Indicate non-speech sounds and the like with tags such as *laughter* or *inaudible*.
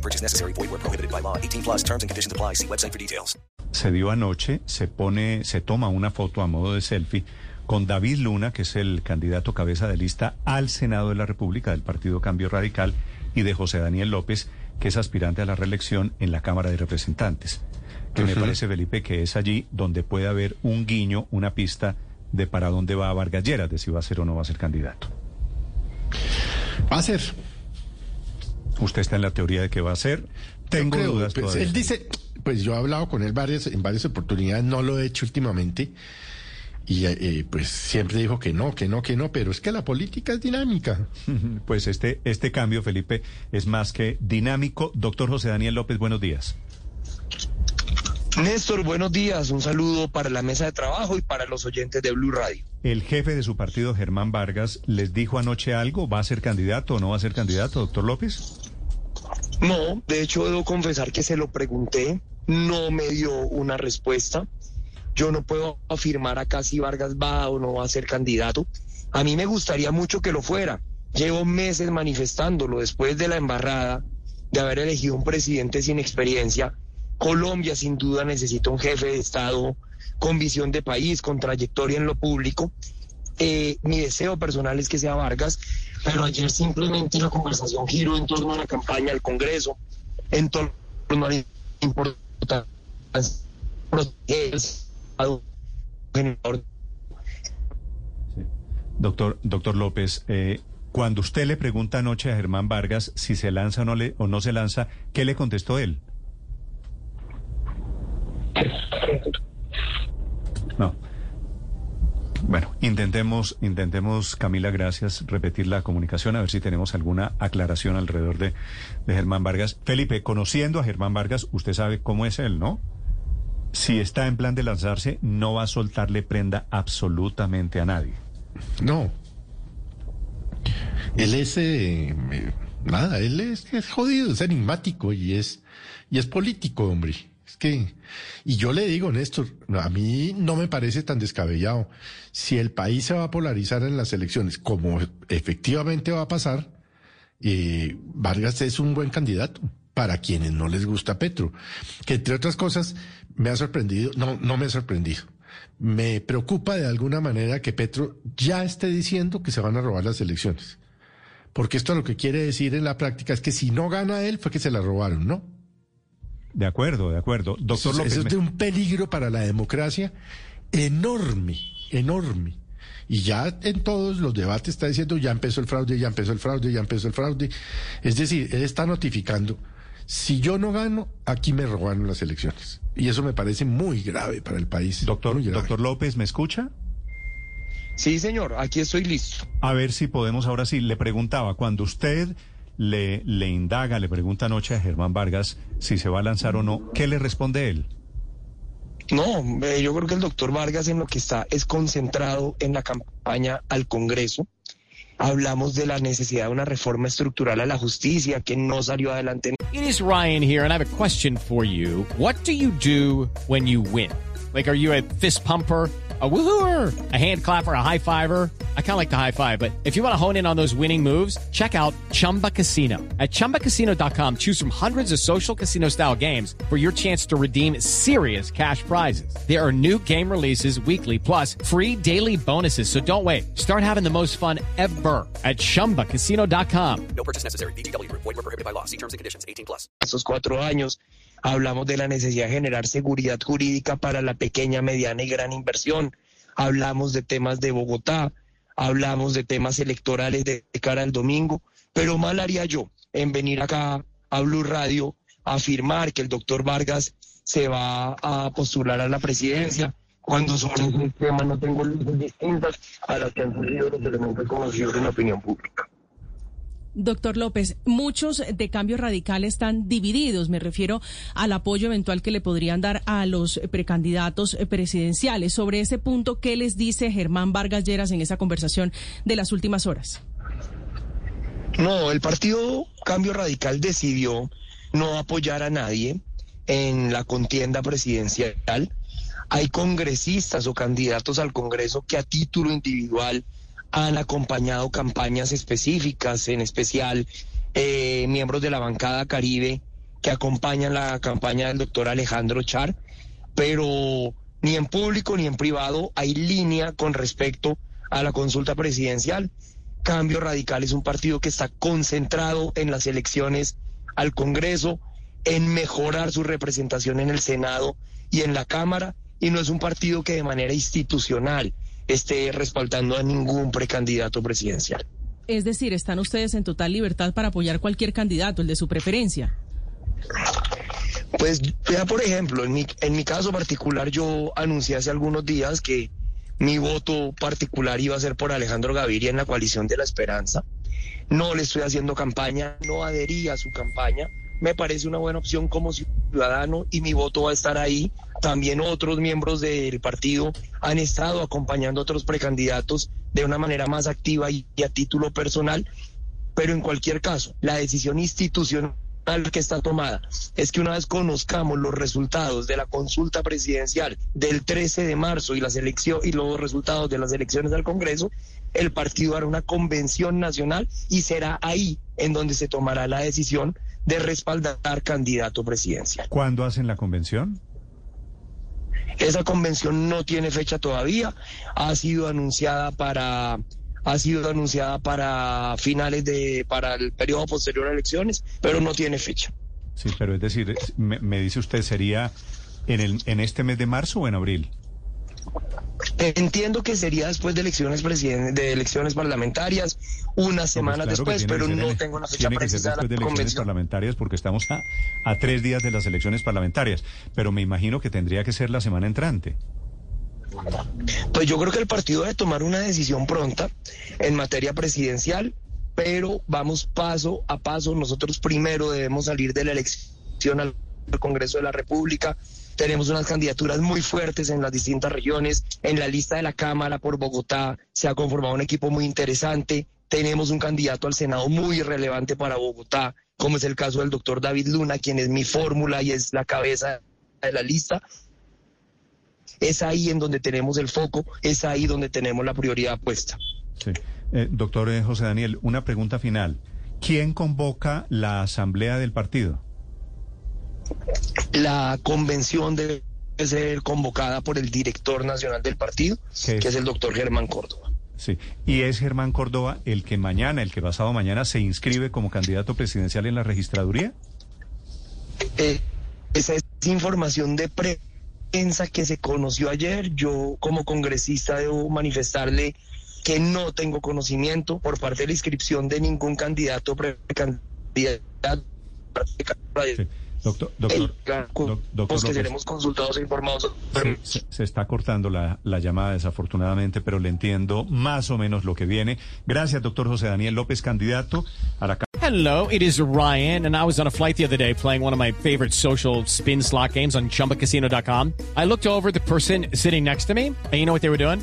No purchase necessary. Void where prohibited by law. 18 plus terms and conditions apply. See website for details. Se dio anoche, se pone, se toma una foto a modo de selfie con David Luna, que es el candidato cabeza de lista al Senado de la República del Partido Cambio Radical, y de José Daniel López, que es aspirante a la reelección en la Cámara de Representantes. Que me parece, Felipe, que es allí donde puede haber un guiño, una pista de para dónde va Vargas Lleras, de si va a ser o no va a ser candidato. Va a ser. Usted está en la teoría de que va a ser. Tengo creo, dudas pues, todavía. él dice, pues yo he hablado con él varias, en varias oportunidades, no lo he hecho últimamente. Y eh, pues siempre dijo que no, que no, que no, pero es que la política es dinámica. *laughs* Pues este, este cambio, Felipe, es más que dinámico. Doctor José Daniel López, buenos días. Néstor, buenos días. Un saludo para la mesa de trabajo y para los oyentes de Blue Radio. El jefe de su partido, Germán Vargas, les dijo anoche algo. ¿Va a ser candidato o no va a ser candidato, doctor López? No, de hecho debo confesar que se lo pregunté, no me dio una respuesta. Yo no puedo afirmar acá si Vargas va o no va a ser candidato. A mí me gustaría mucho que lo fuera. Llevo meses manifestándolo después de la embarrada de haber elegido un presidente sin experiencia. Colombia sin duda necesita un jefe de Estado con visión de país, con trayectoria en lo público. Eh, mi deseo personal es que sea Vargas, pero ayer simplemente la conversación giró en torno a la campaña del Congreso, en torno a la importancia generador Doctor, doctor López, eh, cuando usted le pregunta anoche a Germán Vargas si se lanza o no, le, o no se lanza, ¿qué le contestó él? No. Bueno, intentemos, intentemos, Camila, gracias, repetir la comunicación, a ver si tenemos alguna aclaración alrededor de, de Germán Vargas. Felipe, conociendo a Germán Vargas, usted sabe cómo es él, ¿no? Si está en plan de lanzarse, no va a soltarle prenda absolutamente a nadie. No. Él es eh, eh, nada, él es, es jodido, es enigmático y es y es político, hombre. Es que y yo le digo, Néstor, a mí no me parece tan descabellado. Si el país se va a polarizar en las elecciones, como efectivamente va a pasar, eh, Vargas es un buen candidato para quienes no les gusta Petro, que entre otras cosas me ha sorprendido, no, no me ha sorprendido. Me preocupa de alguna manera que Petro ya esté diciendo que se van a robar las elecciones. Porque esto lo que quiere decir en la práctica es que si no gana él fue que se la robaron, ¿no? De acuerdo, de acuerdo. Doctor López, eso es de un peligro para la democracia enorme, enorme. Y ya en todos los debates está diciendo ya empezó el fraude, ya empezó el fraude, ya empezó el fraude. Es decir, él está notificando, si yo no gano, aquí me robaron las elecciones. Y eso me parece muy grave para el país. doctor, doctor López, ¿me escucha? Sí, señor, aquí estoy listo. A ver si podemos ahora sí. Le preguntaba, cuando usted le, le indaga, le pregunta anoche a Germán Vargas si se va a lanzar o no, ¿qué le responde él? No, eh, yo creo que el doctor Vargas en lo que está es concentrado en la campaña al Congreso. Hablamos de la necesidad de una reforma estructural a la justicia que no salió adelante It is Ryan here, and I have a question for you. What do you do when you win? Like, are you a fist pumper? A woohooer, a hand clapper, a high fiver. I kind of like the high five, but if you want to hone in on those winning moves, check out Chumba Casino. At chumbacasino.com, choose from hundreds of social casino style games for your chance to redeem serious cash prizes. There are new game releases weekly, plus free daily bonuses. So don't wait. Start having the most fun ever at chumbacasino.com. No purchase necessary. VGW Group. Void were prohibited by law. See terms and conditions. 18 plus. estos cuatro años. Hablamos de la necesidad de generar seguridad jurídica para la pequeña, mediana y gran inversión. Hablamos de temas de Bogotá. Hablamos de temas electorales de, cara al domingo. Pero mal haría yo en venir acá a Blue Radio a afirmar que el doctor Vargas se va a postular a la presidencia cuando sobre ese tema no tengo luces distintas a las que han surgido los elementos conocidos en la opinión pública. Doctor López, muchos de Cambio Radical están divididos. Me refiero al apoyo eventual que le podrían dar a los precandidatos presidenciales. Sobre ese punto, ¿qué les dice Germán Vargas Lleras en esa conversación de las últimas horas? No, el partido Cambio Radical decidió no apoyar a nadie en la contienda presidencial. Hay congresistas o candidatos al Congreso que a título individual han acompañado campañas específicas, en especial eh, miembros de la bancada Caribe que acompañan la campaña del doctor Alejandro Char, pero ni en público ni en privado hay línea con respecto a la consulta presidencial. Cambio Radical es un partido que está concentrado en las elecciones al Congreso, en mejorar su representación en el Senado y en la Cámara, y no es un partido que de manera institucional esté respaldando a ningún precandidato presidencial. Es decir, están ustedes en total libertad para apoyar cualquier candidato, el de su preferencia. Pues vea, por ejemplo, en mi, en mi caso particular yo anuncié hace algunos días que mi voto particular iba a ser por Alejandro Gaviria en la coalición de la esperanza. No le estoy haciendo campaña, no adherí a su campaña. Me parece una buena opción como ciudadano y mi voto va a estar ahí también otros miembros del partido han estado acompañando a otros precandidatos de una manera más activa y, a título personal, pero en cualquier caso, la decisión institucional que está tomada es que una vez conozcamos los resultados de la consulta presidencial del 13 de marzo y las elecciones y los resultados de las elecciones al Congreso, el partido hará una convención nacional y será ahí en donde se tomará la decisión de respaldar candidato presidencial. ¿Cuándo hacen la convención? Esa convención no tiene fecha todavía, ha sido anunciada para ha sido anunciada para finales de para el periodo posterior a elecciones, pero no tiene fecha. Sí, pero es decir, me, dice usted sería en el en este mes de marzo o en abril. Entiendo que sería después de elecciones de elecciones parlamentarias, unas pues semanas después, pero no tengo una fecha precisa después de elecciones parlamentarias porque estamos a, a tres días de las elecciones parlamentarias, pero me imagino que tendría que ser la semana entrante. Pues yo creo que el partido debe tomar una decisión pronta en materia presidencial, pero vamos paso a paso. Nosotros primero debemos salir de la elección al Congreso de la República tenemos unas candidaturas muy fuertes en las distintas regiones. En la lista de la Cámara por Bogotá se ha conformado un equipo muy interesante. Tenemos un candidato al Senado muy relevante para Bogotá, como es el caso del doctor David Luna, quien es mi fórmula y es la cabeza de la lista. Es ahí en donde tenemos el foco, es ahí donde tenemos la prioridad puesta. Sí. Eh, doctor eh, José Daniel, una pregunta final. ¿Quién convoca la asamblea del partido? La convención debe ser convocada por el director nacional del partido, que es el doctor Germán Córdoba. Sí, y es Germán Córdoba el que mañana, el que pasado mañana se inscribe como candidato presidencial en la registraduría. Eh, esa es información de prensa que se conoció ayer. Yo como congresista debo manifestarle que no tengo conocimiento por parte de la inscripción de ningún candidato precandidato. Doctor, doctor, doctor que seremos consultados e informados. Se, se, está cortando la, la, llamada desafortunadamente, pero le entiendo más o menos lo que viene. Gracias, doctor José Daniel López, candidato a la... Hello, it is Ryan, and I was on a flight the other day playing one of my favorite social spin slot games on ChumbaCasino.com. I looked over the person sitting next to me, and you know what they were doing?